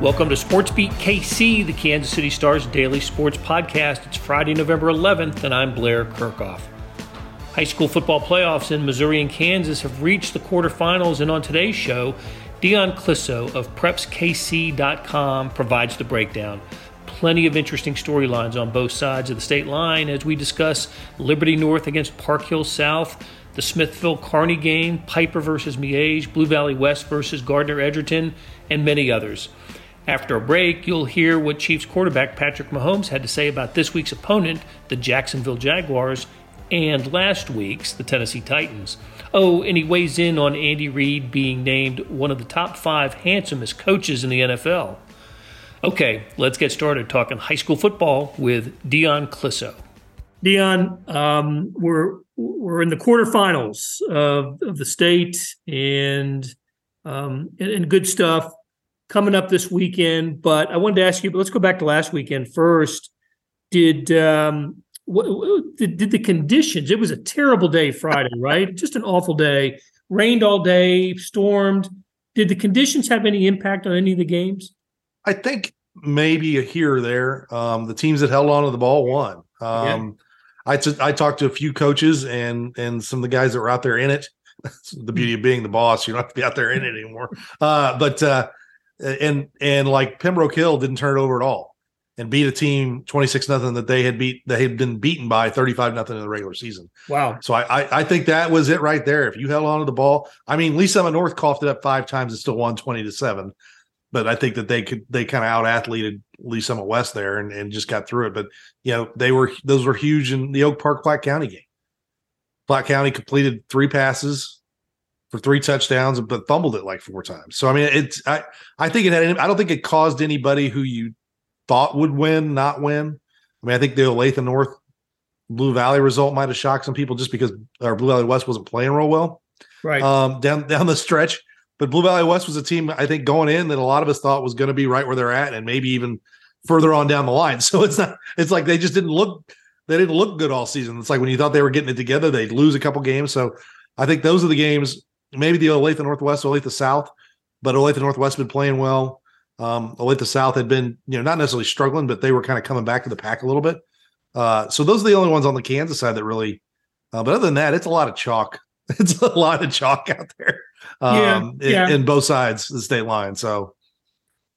Welcome to Sports Beat KC, the Kansas City Stars daily sports podcast. It's Friday, November 11th, and I'm Blair Kerkhoff. High school football playoffs in Missouri and Kansas have reached the quarterfinals, and on today's show, Dion Clisso of PrepsKC.com provides the breakdown. Plenty of interesting storylines on both sides of the state line as we discuss Liberty North against Park Hill South, the Smithville Kearney game, Piper versus Miege, Blue Valley West versus Gardner Edgerton, and many others. After a break, you'll hear what Chiefs quarterback Patrick Mahomes had to say about this week's opponent, the Jacksonville Jaguars, and last week's, the Tennessee Titans. Oh, and he weighs in on Andy Reid being named one of the top five handsomest coaches in the NFL. Okay, let's get started talking high school football with Dion Clisso. Dion, um, we're we're in the quarterfinals of, of the state, and, um, and and good stuff coming up this weekend. But I wanted to ask you, But let's go back to last weekend first. Did um, what, did, did the conditions? It was a terrible day Friday, right? Just an awful day. Rained all day, stormed. Did the conditions have any impact on any of the games? I think maybe a here or there. Um, the teams that held on to the ball won. Um, yeah. I, t- I talked to a few coaches and and some of the guys that were out there in it. the beauty of being the boss, you don't have to be out there in it anymore. Uh, but uh, and and like Pembroke Hill didn't turn it over at all and beat a team 26 nothing that they had beat they had been beaten by 35 nothing in the regular season. Wow. So I, I, I think that was it right there. If you held on to the ball, I mean Lee Summit North coughed it up five times and still won 20 to 7. But I think that they could they kind of out athleted Lee Summit West there and, and just got through it. But you know, they were those were huge in the Oak Park Platte County game. Platte County completed three passes for three touchdowns, but fumbled it like four times. So I mean, it's I I think it had. I don't think it caused anybody who you thought would win not win. I mean, I think the Olathe North Blue Valley result might have shocked some people just because our Blue Valley West wasn't playing real well, right? Um, down down the stretch. But Blue Valley West was a team I think going in that a lot of us thought was going to be right where they're at, and maybe even further on down the line. So it's not. It's like they just didn't look. They didn't look good all season. It's like when you thought they were getting it together, they'd lose a couple games. So I think those are the games maybe the Olathe Northwest, Olathe South, but Olathe Northwest been playing well. Um, Olathe South had been, you know, not necessarily struggling, but they were kind of coming back to the pack a little bit. Uh, so those are the only ones on the Kansas side that really. Uh, but other than that, it's a lot of chalk. It's a lot of chalk out there. Um, yeah, yeah. In, in, both sides of the state line. So.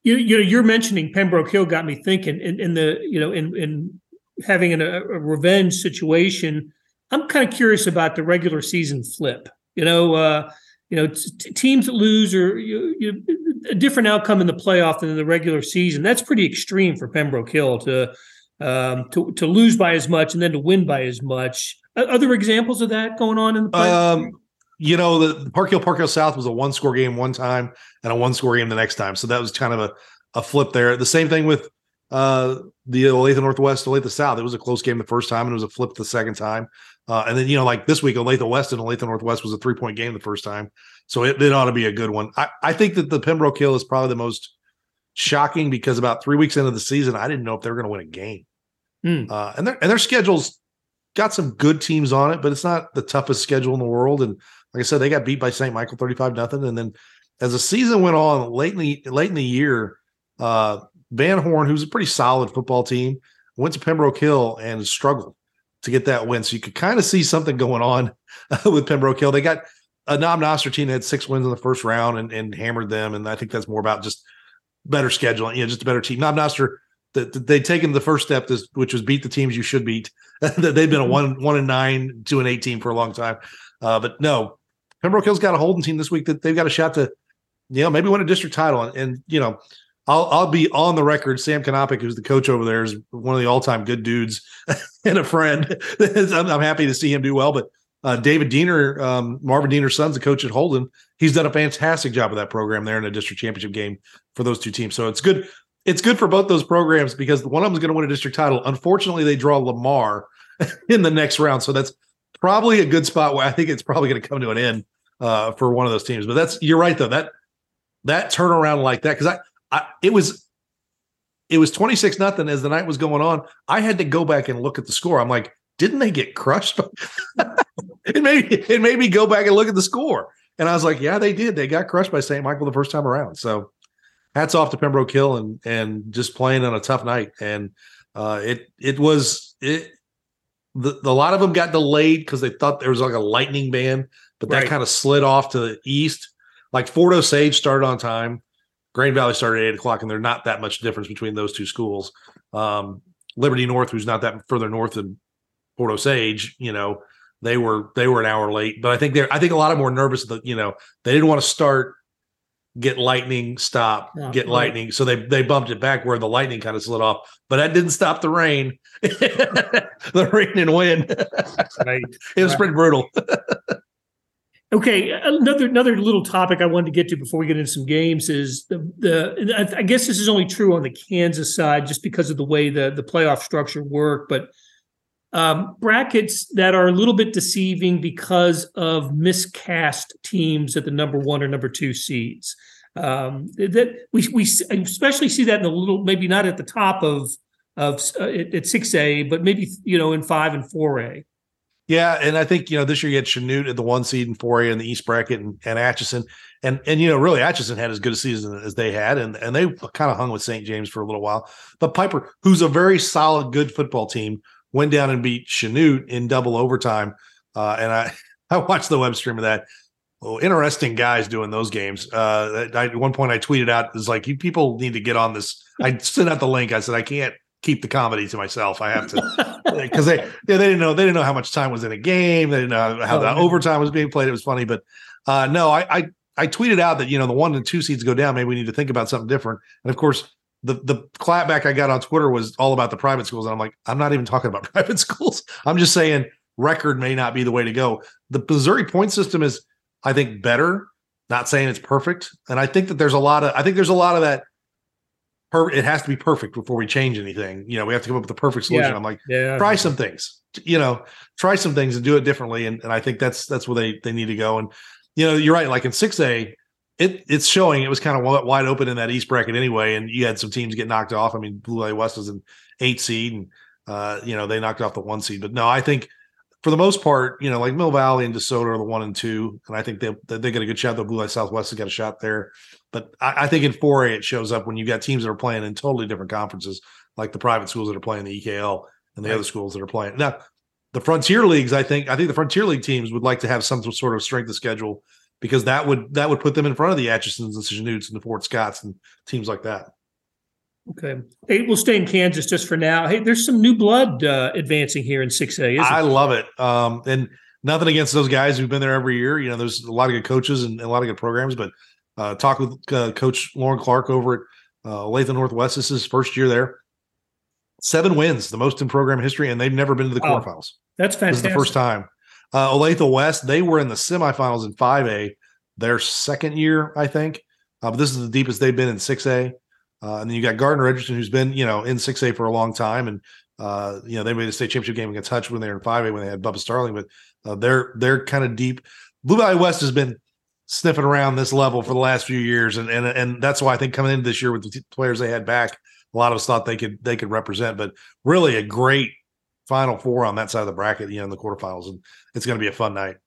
You, you know, you're mentioning Pembroke Hill got me thinking in, in the, you know, in, in having an, a, a revenge situation. I'm kind of curious about the regular season flip. You know, uh, you know, t- teams that lose or you, you, a different outcome in the playoff than in the regular season. That's pretty extreme for Pembroke Hill to um, to to lose by as much and then to win by as much. Other examples of that going on in the? Um, you know, the, the Park Hill Park Hill South was a one score game one time and a one score game the next time, so that was kind of a a flip there. The same thing with uh, the Olathe Northwest, Olathe South. It was a close game the first time, and it was a flip the second time. Uh, and then you know, like this week, Olathe West and Olathe Northwest was a three point game the first time, so it, it ought to be a good one. I, I think that the Pembroke Hill is probably the most shocking because about three weeks into the season, I didn't know if they were going to win a game. Mm. Uh, and their and their schedules got some good teams on it, but it's not the toughest schedule in the world. And like I said, they got beat by St. Michael thirty five nothing. And then as the season went on, late in the late in the year, uh, Van Horn, who's a pretty solid football team, went to Pembroke Hill and struggled to get that win. So you could kind of see something going on with Pembroke Hill. They got a team that had six wins in the first round and, and hammered them. And I think that's more about just better scheduling, you know, just a better team. Knob Noster, that they'd taken the first step, this, which was beat the teams you should beat. they've been a one one and nine, two and eight team for a long time. Uh, but no, Pembroke Hill's got a Holden team this week that they've got a shot to, you know, maybe win a district title. And, and you know, I'll I'll be on the record. Sam Kanopik, who's the coach over there, is one of the all time good dudes and a friend. I'm, I'm, happy to see him do well. But uh, David Diener, um, Marvin Diener's son's the coach at Holden. He's done a fantastic job of that program there in a district championship game for those two teams. So it's good. It's good for both those programs because one of them is going to win a district title. Unfortunately, they draw Lamar in the next round, so that's probably a good spot where I think it's probably going to come to an end uh, for one of those teams. But that's you're right though that that turnaround like that because I I, it was it was 26 nothing as the night was going on. I had to go back and look at the score. I'm like, didn't they get crushed? it made it made me go back and look at the score. And I was like, yeah, they did. They got crushed by St. Michael the first time around. So hats off to Pembroke Hill and and just playing on a tough night. And uh, it it was it. The, the, a lot of them got delayed because they thought there was like a lightning band, but that right. kind of slid off to the east. Like Fort Osage started on time, Grain Valley started at eight o'clock, and there's not that much difference between those two schools. Um, Liberty North, who's not that further north than Fort Osage, you know, they were they were an hour late. But I think they're I think a lot of them were nervous that you know they didn't want to start get lightning stop yeah, get right. lightning so they they bumped it back where the lightning kind of slid off but that didn't stop the rain the rain and wind right. it was right. pretty brutal okay another another little topic i wanted to get to before we get into some games is the, the i guess this is only true on the kansas side just because of the way the the playoff structure worked but um, brackets that are a little bit deceiving because of miscast teams at the number one or number two seeds. Um, that we we especially see that in the little maybe not at the top of of uh, at six A, but maybe you know in five and four A. Yeah, and I think you know this year you had Chanute at the one seed and four A in the East bracket, and, and Atchison, and and you know really Atchison had as good a season as they had, and and they kind of hung with St. James for a little while. But Piper, who's a very solid, good football team, went down and beat Chanute in double overtime. Uh, and I, I watched the web stream of that. Oh, interesting guys doing those games. Uh, I, at one point, I tweeted out, "Is like you people need to get on this." I sent out the link. I said, "I can't keep the comedy to myself. I have to," because they yeah, they didn't know they didn't know how much time was in a game. They didn't know how oh, the man. overtime was being played. It was funny, but uh, no, I, I I tweeted out that you know the one and two seeds go down. Maybe we need to think about something different. And of course, the the clapback I got on Twitter was all about the private schools, and I'm like, I'm not even talking about private schools. I'm just saying record may not be the way to go. The Missouri point system is, I think, better. Not saying it's perfect, and I think that there's a lot of I think there's a lot of that. Per, it has to be perfect before we change anything. You know, we have to come up with the perfect solution. Yeah. I'm like, yeah, try some things. You know, try some things and do it differently. And, and I think that's that's where they they need to go. And you know, you're right. Like in six A, it it's showing it was kind of wide open in that East bracket anyway, and you had some teams get knocked off. I mean, Blue Valley West was an eight seed, and uh, you know they knocked off the one seed. But no, I think for the most part, you know, like Mill Valley and DeSoto are the one and two, and I think they they get a good shot. The Blue Valley Southwest has got a shot there, but I, I think in four A it shows up when you got teams that are playing in totally different conferences, like the private schools that are playing the EKL and the right. other schools that are playing now. The Frontier leagues, I think, I think the Frontier League teams would like to have some sort of strength of schedule because that would that would put them in front of the Atchisons and Chanutes and the Fort Scotts and teams like that. Okay. Hey, we'll stay in Kansas just for now. Hey, there's some new blood uh, advancing here in 6A. I it? love it. Um, and nothing against those guys who've been there every year. You know, there's a lot of good coaches and, a lot of good programs, but uh, talk with uh, Coach Lauren Clark over at uh, Olathe Northwest. This is his first year there. Seven wins, the most in program history, and they've never been to the oh, quarterfinals. That's fantastic. This is the first time. Uh, Olathe West, they were in the semifinals in 5A their second year, I think. Uh, but this is the deepest they've been in 6A. Uh, and then you got Gardner Edgerton, who's been, you know, in 6A for a long time. And, uh, you know, they made a state championship game against Hutch when they were in 5A when they had Bubba Starling, but uh, they're they're kind of deep. Blue Valley West has been sniffing around this level for the last few years. And and and that's why I think coming into this year with the players they had back, a lot of us thought they could they could represent, but really a great final four on that side of the bracket, you know, in the quarterfinals. And it's going to be a fun night.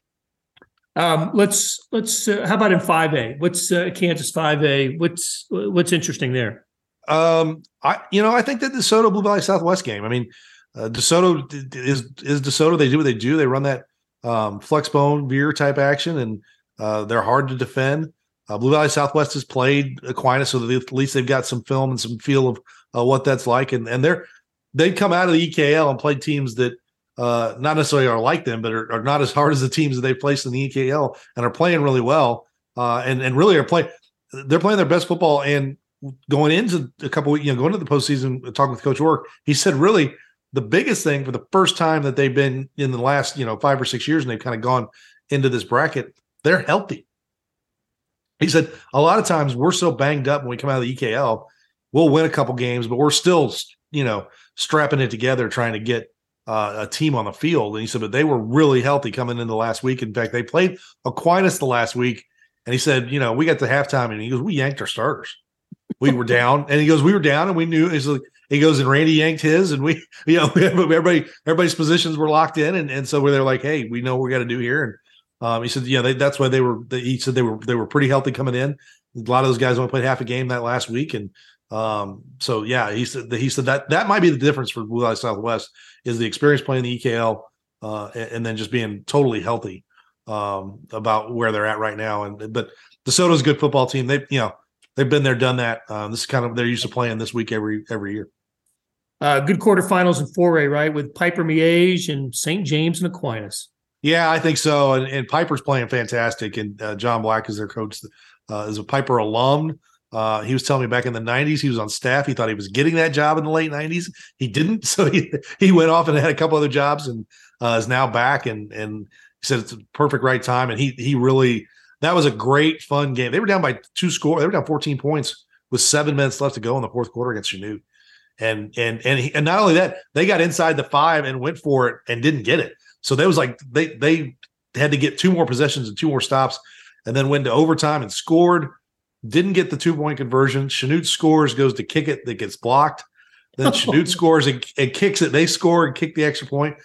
Um, let's let's uh, how about in five A? What's uh, Kansas five A? What's what's interesting there? Um, I you know I think that the DeSoto Blue Valley Southwest game. I mean, uh, DeSoto is is DeSoto. They do what they do. They run that um, flex bone veer type action, and uh, they're hard to defend. Uh, Blue Valley Southwest has played Aquinas, so at least they've got some film and some feel of uh, what that's like. And and they're they've come out of the EKL and played teams that uh, not necessarily are like them, but are, are, not as hard as the teams that they placed in the EKL and are playing really well. Uh, and and really are playing. They're playing their best football. And going into a couple, you know, going into the postseason, talking with Coach Ork, he said really the biggest thing for the first time that they've been in the last you know five or six years, and they've kind of gone into this bracket. They're healthy. He said a lot of times we're so banged up when we come out of the EKL, we'll win a couple games, but we're still you know strapping it together, trying to get uh, a team on the field. And he said, but they were really healthy coming into the last week. In fact, they played Aquinas the last week. And he said, you know, we got to halftime and he goes, we yanked our starters. We were down. And he goes, we were down and we knew he's like, he goes and Randy yanked his and we, you know, everybody, everybody's positions were locked in. And, and so they're like, Hey, we know what we got to do here. And um, he said, yeah, they, that's why they were, they, he said they were, they were pretty healthy coming in. A lot of those guys only played half a game that last week, and um, so yeah, he said he said that that might be the difference for Blue Valley Southwest is the experience playing the EKL, uh, and, and, then just being totally healthy um, about where they're at right now. And but DeSoto's a good football team. They you know they've been there, done that. Um, this is kind of they're used to playing this week every every year. Uh, good quarterfinals in 4A, right? With Piper Miege and St. James and Aquinas. Yeah, I think so. And, and Piper's playing fantastic. And uh, John Black is their coach, uh, is a Piper alum. Uh, he was telling me back in the 90s he was on staff. He thought he was getting that job in the late 90s. He didn't. So he, he went off and had a couple other jobs and uh, is now back. And and he said it's a perfect right time. And he he really that was a great fun game. They were down by two score. They were down 14 points with seven minutes left to go in the fourth quarter against Chanute. And and and he, and not only that, they got inside the five and went for it and didn't get it. So that was like they they had to get two more possessions and two more stops, and then went to overtime and scored. Didn't get the two point conversion. Chanute scores, goes to kick it, that gets blocked. Then Chanute scores and, and, kicks it. They score and kick the extra point.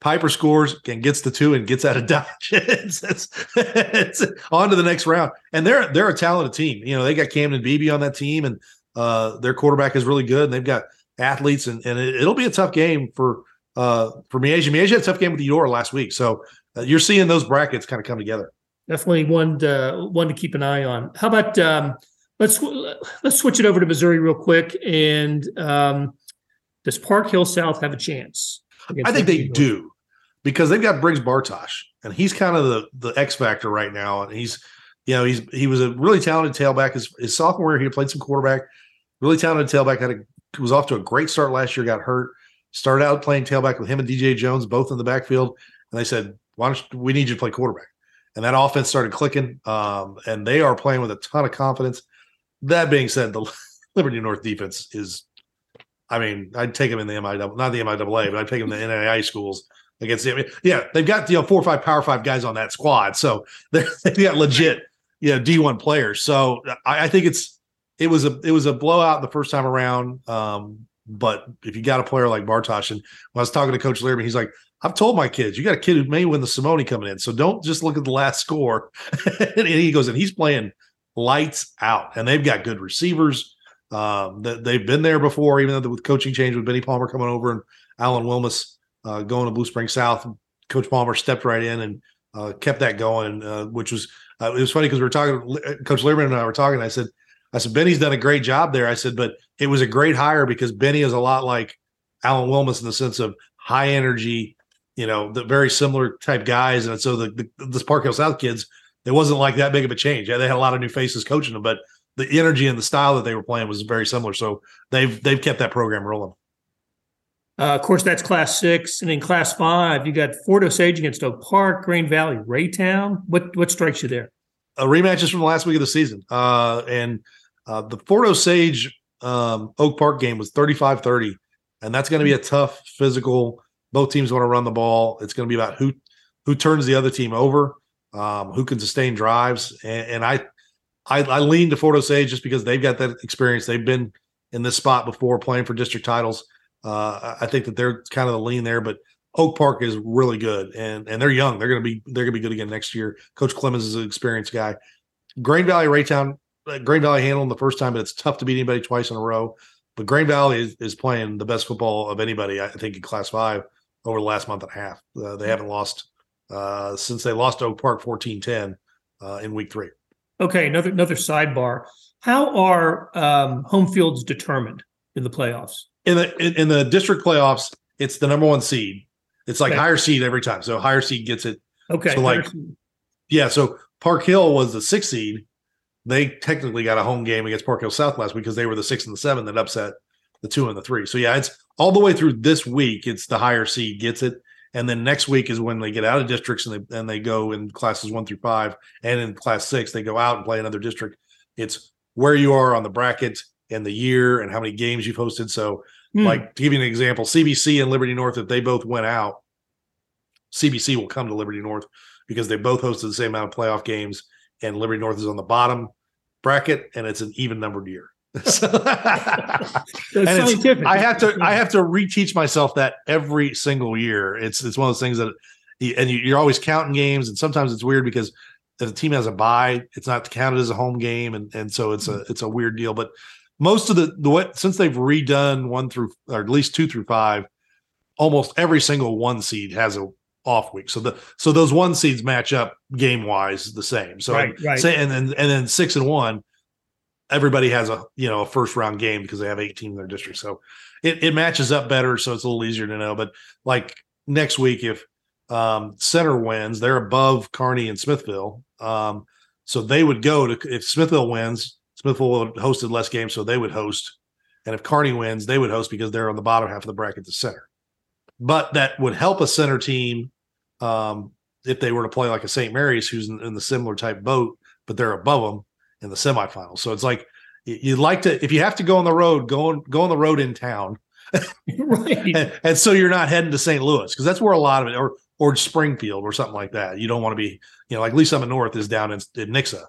Piper scores and gets the two and gets out of dodge. it's, it's, it's, on to the next round. And they're they're a talented team. You know, they got Camden Beebe on that team, and uh, their quarterback is really good. And they've got athletes, and, and it, will be a tough game for uh, for Miege. Miege had a tough game with the Eudora last week, so uh, you're seeing those brackets kind of come together. Definitely one to, one to keep an eye on. How about um, let's let's switch it over to Missouri real quick. And um, does Park Hill South have a chance? I think they do because they've got Briggs Bartosh, and he's kind of the the X factor right now. And he's you know he's he was a really talented tailback. His, his sophomore year, he played some quarterback. Really talented tailback. Had a was off to a great start last year. Got hurt. Started out playing tailback with him and DJ Jones, both in the backfield. And they said, "Why don't you, we need you to play quarterback?" and that offense started clicking. Um, and they are playing with a ton of confidence. That being said, the Liberty North defense is, I mean, I'd take them in the MIAA, not the MIAA, but I'd take them in the NAIA schools against them. Yeah, they've got you know four or five Power Five guys on that squad, so they've got legit, you know, D one players. So I, I, think it's it was a it was a blowout the first time around. Um, but if you got a player like Bartosh, and when I was talking to Coach Learman, he's like, I've told my kids, you got a kid who may win the Simone coming in. So don't just look at the last score. and he goes, and he's playing lights out. And they've got good receivers. Um, that they've been there before, even though with coaching change with Benny Palmer coming over and Alan Wilmus uh, going to Blue Spring South. Coach Palmer stepped right in and uh, kept that going, uh, which was uh, it was funny because we were talking. Coach Learman and I were talking. I said, I said Benny's done a great job there. I said, but it was a great hire because Benny is a lot like Alan Wilmus in the sense of high energy, you know, the very similar type guys. And so the, the this Park Hill South kids, it wasn't like that big of a change. Yeah, they had a lot of new faces coaching them, but the energy and the style that they were playing was very similar. So they've they've kept that program rolling. Uh, of course, that's class six, and in class five, you got Fort Osage against Oak Park, Grain Valley, Raytown. What what strikes you there? A rematch is from the last week of the season, uh, and uh, the Fort Osage um, Oak Park game was 35-30, and that's going to be a tough physical both teams want to run the ball. It's going to be about who who turns the other team over, um, who can sustain drives, and, and I, I, I lean to Fort Osage just because they've got that experience. They've been in this spot before, playing for district titles. Uh, I think that they're kind of the lean there, but Oak Park is really good, and and they're young. They're going to be they're going to be good again next year. Coach Clemens is an experienced guy. Grain Valley Raytown, uh, Grain Valley handled them the first time, but it's tough to beat anybody twice in a row. But Grain Valley is, is playing the best football of anybody, I think, in Class Five over the last month and a half. Uh, they haven't lost uh, since they lost Oak Park 14-10 uh, in week three. Okay, another another sidebar. How are um, home fields determined in the playoffs? In the in, in, the district playoffs, it's the number one seed. It's like okay. higher seed every time. So higher seed gets it. Okay. So like, yeah. So Park Hill was the sixth seed. They technically got a home game against Park Hill South last week because they were the six and the seven that upset the two and the three. So yeah, it's all the way through this week. It's the higher seed gets it, and then next week is when they get out of districts and they and they go in classes one through five, and in class six they go out and play another district. It's where you are on the bracket and the year and how many games you've hosted. So, mm. like to give you an example, CBC and Liberty North, if they both went out, CBC will come to Liberty North because they both hosted the same amount of playoff games, and Liberty North is on the bottom bracket, and it's an even numbered year. scientific. I have to I have to reteach myself that every single year. It's it's one of those things that and you're always counting games, and sometimes it's weird because if the team has a bye, it's not counted as a home game, and and so it's a mm-hmm. it's a weird deal. But most of the the what since they've redone one through or at least two through five, almost every single one seed has a off week. So the so those one seeds match up game wise the same. So Right, right. say and then and then six and one, everybody has a you know a first round game because they have 18 in their district. So it, it matches up better, so it's a little easier to know. But like next week, if um center wins, they're above Kearney and Smithville. Um, so they would go to if Smithville wins, Smithville hosted less games, so they would host. And if Kearney wins, they would host because they're on the bottom half of the bracket, the center. But that would help a center team um, if they were to play like a St. Mary's, who's in, in the similar type boat, but they're above them in the semifinals. So it's like you'd like to, if you have to go on the road, go on go on the road in town, right. and, and so you're not heading to St. Louis because that's where a lot of it, or or Springfield or something like that. You don't want to be, you know, like Lee Summit North is down in, in Nixa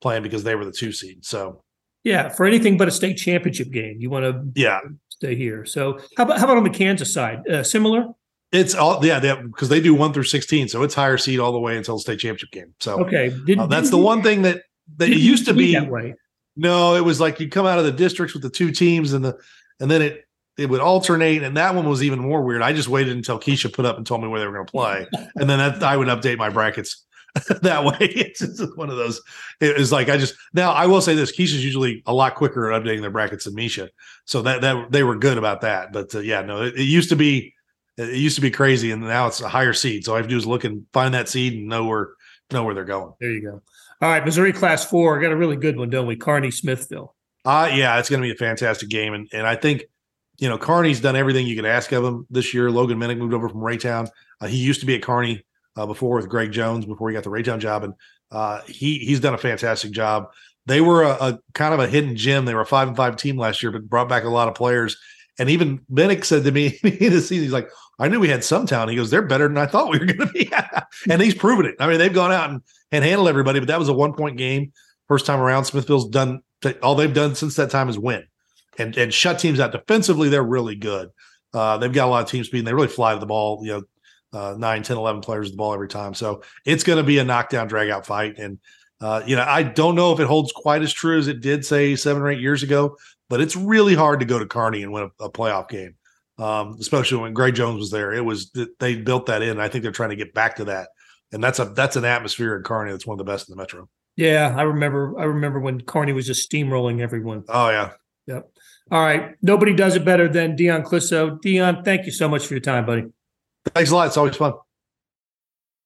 playing because they were the two seed. So Yeah, for anything but a state championship game, you want to yeah, stay here. So how about how about on the Kansas side? Uh, similar? it's all yeah, because they do one through sixteen, so it's higher seed all the way until the state championship game. So Okay. Did, uh, that's the one thing that that it used to be that way. No, it was like you come out of the districts with the two teams and the and then it it would alternate and that one was even more weird. I just waited until KSHSAA put up and told me where they were going to play and then that, I would update my brackets that way. It's just one of those. It was like I just now I will say this: KSHSAA's usually a lot quicker at updating their brackets than MSHSAA, so that that they were good about that. But uh, yeah, no, it, it used to be it used to be crazy, and now it's a higher seed. So all I have to do is look and find that seed and know where know where they're going. There you go. All right, Missouri Class Four got a really good one, don't we? Kearney Smithville. Uh yeah, it's going to be a fantastic game, and and I think you know Kearney's done everything you could ask of him this year. Logan Minnick moved over from Raytown. Uh, he used to be at Kearney uh, before with Greg Jones before he got the Raytown job, and uh, he he's done a fantastic job. They were a, a kind of a hidden gem. They were a five and five team last year, but brought back a lot of players. And even Minnick said to me the season, he's like, "I knew we had some talent." He goes, "They're better than I thought we were going to be," and he's proven it. I mean, they've gone out and, and handled everybody, but that was a one point game first time around. Smithville's done all they've done since that time is win and and shut teams out defensively. They're really good. Uh, they've got a lot of team speed and they really fly the ball. You know, uh, 9, 10, 11 players the ball every time. So it's going to be a knockdown, drag out fight. And uh, you know, I don't know if it holds quite as true as it did say seven or eight years ago, but it's really hard to go to Kearney and win a, a playoff game. Um, especially when Greg Jones was there, it was they built that in. I think they're trying to get back to that, and that's a that's an atmosphere in Kearney that's one of the best in the metro. Yeah, I remember. I remember when Kearney was just steamrolling everyone. Oh yeah, Yep. All right. Nobody does it better than Dion Clisso. Dion, thank you so much for your time, buddy. thanks a lot. It's always fun.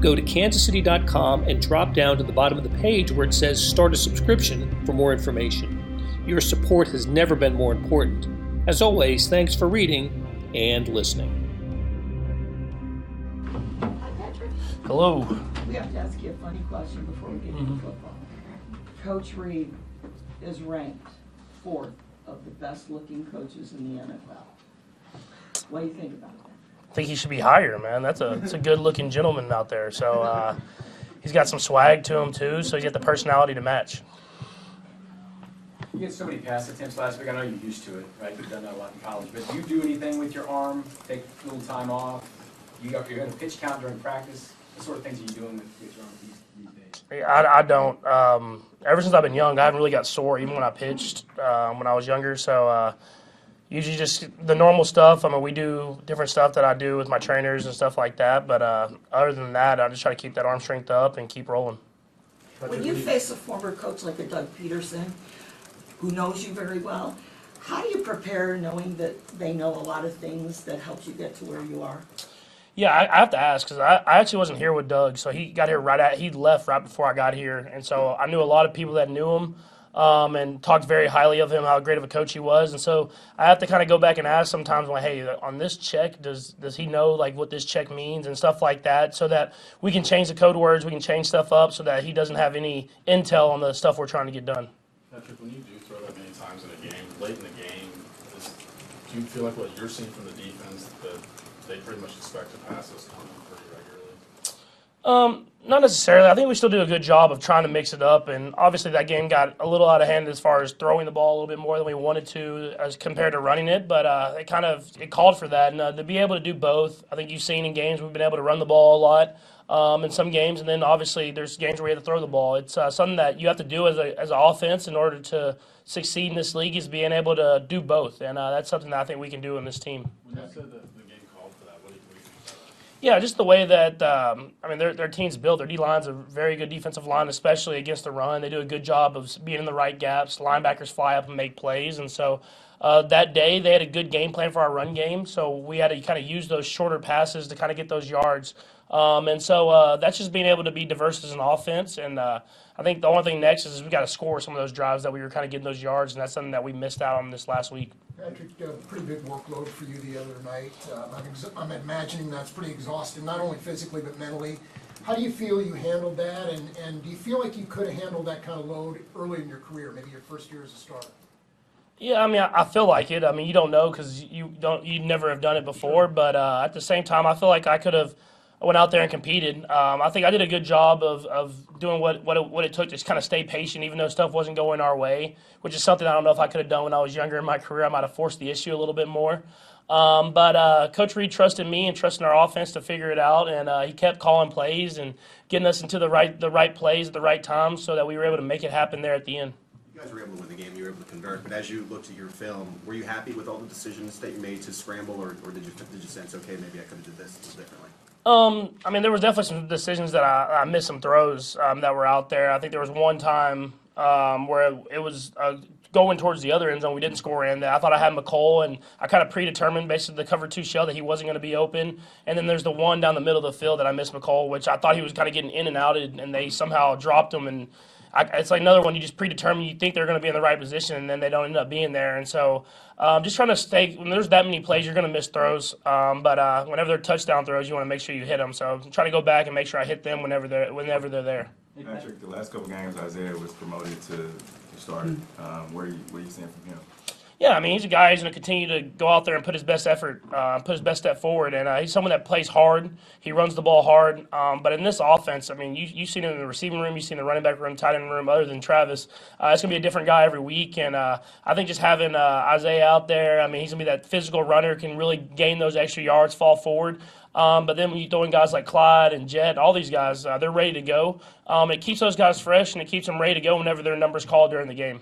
Go to kansascity.com and drop down to the bottom of the page where it says Start a Subscription for more information. Your support has never been more important. As always, thanks for reading and listening. Hello. We have to ask you a funny question before we get into mm-hmm. football. Coach Reid is ranked fourth of the best looking coaches in the NFL. What do you think about that? I think he should be higher, man. That's a it's a good looking gentleman out there. So uh, he's got some swag to him too. So he's got the personality to match. You get so many pass attempts last week. I know you're used to it, right? You've done that a lot in college. But do you do anything with your arm? Take a little time off? You got you're going to pitch count during practice. What sort of things are you doing with, with your arm these, these days? I, I don't. Um, ever since I've been young, I haven't really got sore, even when I pitched um, when I was younger. So uh, usually just the normal stuff. I mean, we do different stuff that I do with my trainers and stuff like that. But uh, other than that, I just try to keep that arm strength up and keep rolling. When you face a former coach like a Doug Pederson, who knows you very well. How do you prepare knowing that they know a lot of things that helps you get to where you are? Yeah, I, I have to ask because I, I actually wasn't here with Doug, so he got here right at he left right before I got here, and so I knew a lot of people that knew him. Um, and talked very highly of him, how great of a coach he was, and so I have to kind of go back and ask sometimes, like, hey, on this check, does does he know like what this check means and stuff like that, so that we can change the code words, we can change stuff up, so that he doesn't have any intel on the stuff we're trying to get done. Patrick, when you do throw that many times in a game, late in the game, is, do you feel like what you're seeing from the defense that they pretty much expect to pass this regularly? Um, not necessarily. I think we still do a good job of trying to mix it up, and obviously that game got a little out of hand as far as throwing the ball a little bit more than we wanted to, as compared to running it. But uh, it kind of it called for that, and uh, to be able to do both, I think you've seen in games we've been able to run the ball a lot um, in some games, and then obviously there's games where we have to throw the ball. It's uh, something that you have to do as a as an offense in order to succeed in this league is being able to do both, and uh, that's something that I think we can do in this team. Yeah, just the way that um, I mean their their team's built. Their D line's a very good defensive line, especially against the run. They do a good job of being in the right gaps. Linebackers fly up and make plays, and so uh, that day they had a good game plan for our run game. So we had to kind of use those shorter passes to kind of get those yards. Um, and so uh, that's just being able to be diverse as an offense. And uh, I think the only thing next is we got to score some of those drives that we were kind of getting those yards, and that's something that we missed out on this last week. Patrick, a pretty big workload for you the other night. Uh, I'm, ex- I'm imagining that's pretty exhausting, not only physically but mentally. How do you feel you handled that, and, and do you feel like you could have handled that kind of load early in your career, maybe your first year as a starter? Yeah, I mean, I, I feel like it. I mean, you don't know because you don't, you never have done it before. But uh, at the same time, I feel like I could have went out there and competed. Um, I think I did a good job of, of doing what what it, what it took to just kind of stay patient, even though stuff wasn't going our way, which is something I don't know if I could have done when I was younger in my career. I might have forced the issue a little bit more. Um, but uh, Coach Reid trusted me and trusted our offense to figure it out, and uh, he kept calling plays and getting us into the right the right plays at the right time, so that we were able to make it happen there at the end. You guys were able to win the game. You were able to convert. But as you looked at your film, were you happy with all the decisions that you made to scramble, or, or did you did you sense, okay, maybe I could have did this differently? Um, I mean, there was definitely some decisions that I, I missed some throws um, that were out there. I think there was one time um, where it was uh, going towards the other end zone. We didn't score in. that. I thought I had Mecole, and I kind of predetermined basically the cover two shell that he wasn't going to be open. And then there's the one down the middle of the field that I missed Mecole, which I thought he was kind of getting in and out, and they somehow dropped him. And I, it's like another one you just predetermine. You think they're going to be in the right position, and then they don't end up being there. And so, um, just trying to stay. When there's that many plays, you're going to miss throws. Um, but uh, whenever they're touchdown throws, you want to make sure you hit them. So I'm trying to go back and make sure I hit them whenever they're whenever they're there. Patrick, the last couple games, Isiah was promoted to starter. Um, where you, what are you seeing from him? Yeah, I mean, he's a guy who's going to continue to go out there and put his best effort, uh, put his best step forward, and uh, he's someone that plays hard. He runs the ball hard. Um, but in this offense, I mean, you you've seen him in the receiving room, you've seen the running back room, tight end room. Other than Travis, uh, it's going to be a different guy every week, and uh, I think just having uh, Isiah out there, I mean, he's going to be that physical runner, can really gain those extra yards, fall forward. Um, but then when you throw in guys like Clyde and Jed, all these guys, uh, they're ready to go. Um, it keeps those guys fresh and it keeps them ready to go whenever their number's called during the game.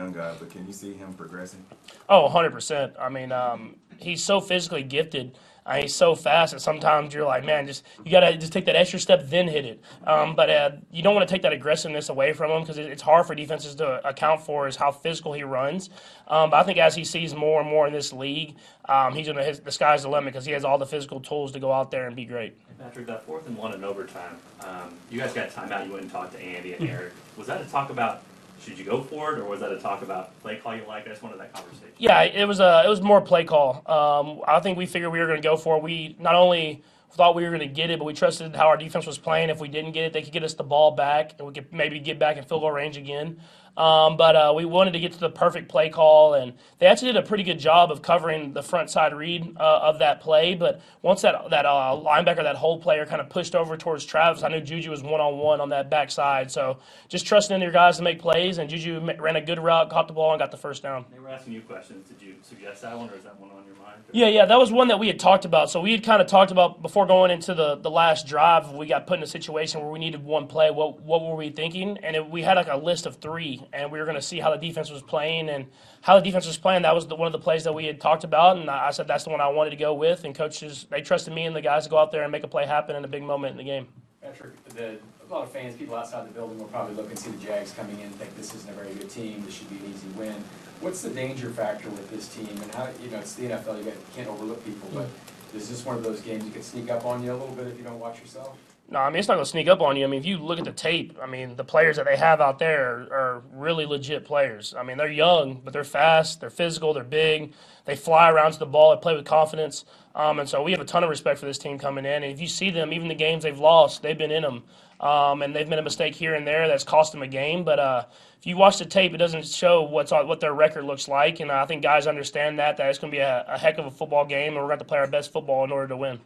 Young guy, but can you see him progressing? Oh, 100%. I mean, um, he's so physically gifted. Uh, he's so fast that sometimes you're like, man, just you gotta just take that extra step, then hit it. Um, but uh, you don't want to take that aggressiveness away from him because it, it's hard for defenses to account for is how physical he runs. Um, but I think as he sees more and more in this league, um, he's gonna his, the sky's the limit because he has all the physical tools to go out there and be great. Patrick, that fourth and one in overtime, um, you guys got time out. You went and talked to Andy and Eric. Was that a talk about should you go for it, or was that a talk about play call you like? I just wanted that conversation. Yeah, it was a it was more play call. Um, I think we figured we were going to go for it. We not only thought we were going to get it, but we trusted how our defense was playing. If we didn't get it, they could get us the ball back, and we could maybe get back in field goal range again. Um, but uh, we wanted to get to the perfect play call, and they actually did a pretty good job of covering the front side read uh, of that play. But once that that uh, linebacker, that whole player, kind of pushed over towards Travis, I knew Juju was one on one on that backside. So just trusting in your guys to make plays, and Juju ran a good route, caught the ball, and got the first down. They were asking you questions. Did you suggest that one, or is that one on your mind? Yeah, yeah, that was one that we had talked about. So we had kind of talked about before going into the, the last drive. We got put in a situation where we needed one play. What what were we thinking? And it, we had like a list of three, and we were going to see how the defense was playing and how the defense was playing. That was the, one of the plays that we had talked about, and I, said that's the one I wanted to go with. And coaches they trusted me and the guys to go out there and make a play happen in a big moment in the game. Patrick, the, a lot of fans, people outside the building will probably look and see the Jags coming in and think this isn't a very good team, this should be an easy win. What's the danger factor with this team, and how, you know, it's the NFL, you can't overlook people, but is this one of those games that could sneak up on you a little bit if you don't watch yourself? No, I mean it's not going to sneak up on you. I mean, if you look at the tape, I mean the players that they have out there are, are really legit players. I mean they're young, but they're fast, they're physical, they're big, they fly around to the ball, they play with confidence, um, and so we have a ton of respect for this team coming in. And if you see them, even the games they've lost, they've been in them, um, and they've made a mistake here and there that's cost them a game. But uh, if you watch the tape, it doesn't show what's what their record looks like, and I think guys understand that that it's going to be a, a heck of a football game, and we're going to have to play our best football in order to win.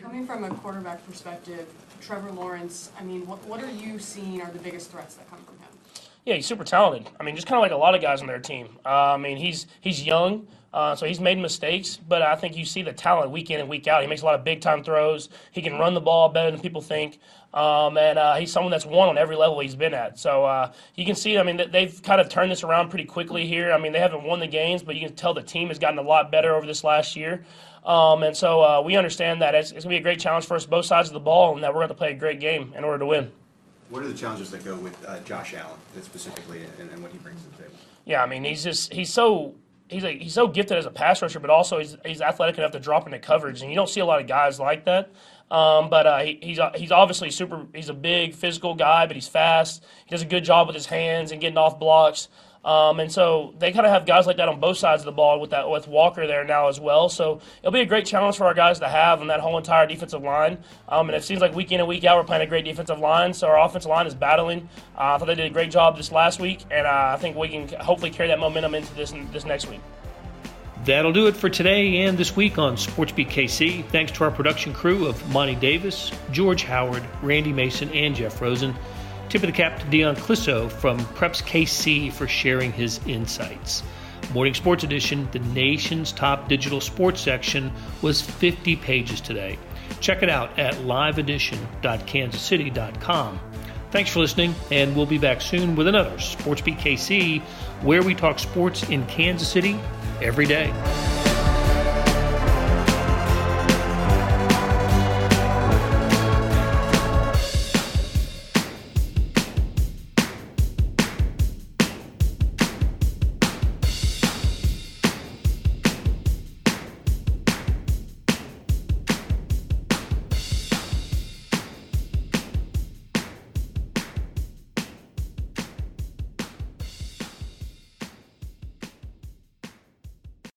Coming from a quarterback perspective, Trevor Lawrence, I mean, what, what are you seeing are the biggest threats that come from him? Yeah, he's super talented. I mean, just kind of like a lot of guys on their team. Uh, I mean, he's he's young, uh, so he's made mistakes, but I think you see the talent week in and week out. He makes a lot of big time throws. He can run the ball better than people think, um, and uh, he's someone that's won on every level he's been at. So uh, you can see. I mean, they've kind of turned this around pretty quickly here. I mean, they haven't won the games, but you can tell the team has gotten a lot better over this last year. Um, and so uh, we understand that it's, it's going to be a great challenge for us both sides of the ball, and that we're going to play a great game in order to win. What are the challenges that go with uh, Josh Allen specifically and, and what he brings to the table? Yeah, I mean, he's just he's so he's a, he's so gifted as a pass rusher, but also he's he's athletic enough to drop into coverage, and you don't see a lot of guys like that. Um, but uh, he, he's he's obviously super. He's a big physical guy, but he's fast. He does a good job with his hands and getting off blocks. Um, and so they kind of have guys like that on both sides of the ball with that with Walker there now as well. So it'll be a great challenge for our guys to have on that whole entire defensive line. Um, and it seems like week in and week out we're playing a great defensive line. So our offensive line is battling. Uh, I thought they did a great job this last week, and uh, I think we can hopefully carry that momentum into this this next week. That'll do it for today and this week on SportsBeat KC. Thanks to our production crew of Monty Davis, George Howard, Randy Mason, and Jeff Rosen. Tip of the cap to Dion Clisso from Preps KC for sharing his insights. Morning Sports Edition, the nation's top digital sports section, was 50 pages today. Check it out at liveedition.kansascity.com. Thanks for listening, and we'll be back soon with another SportsBeat KC, where we talk sports in Kansas City every day.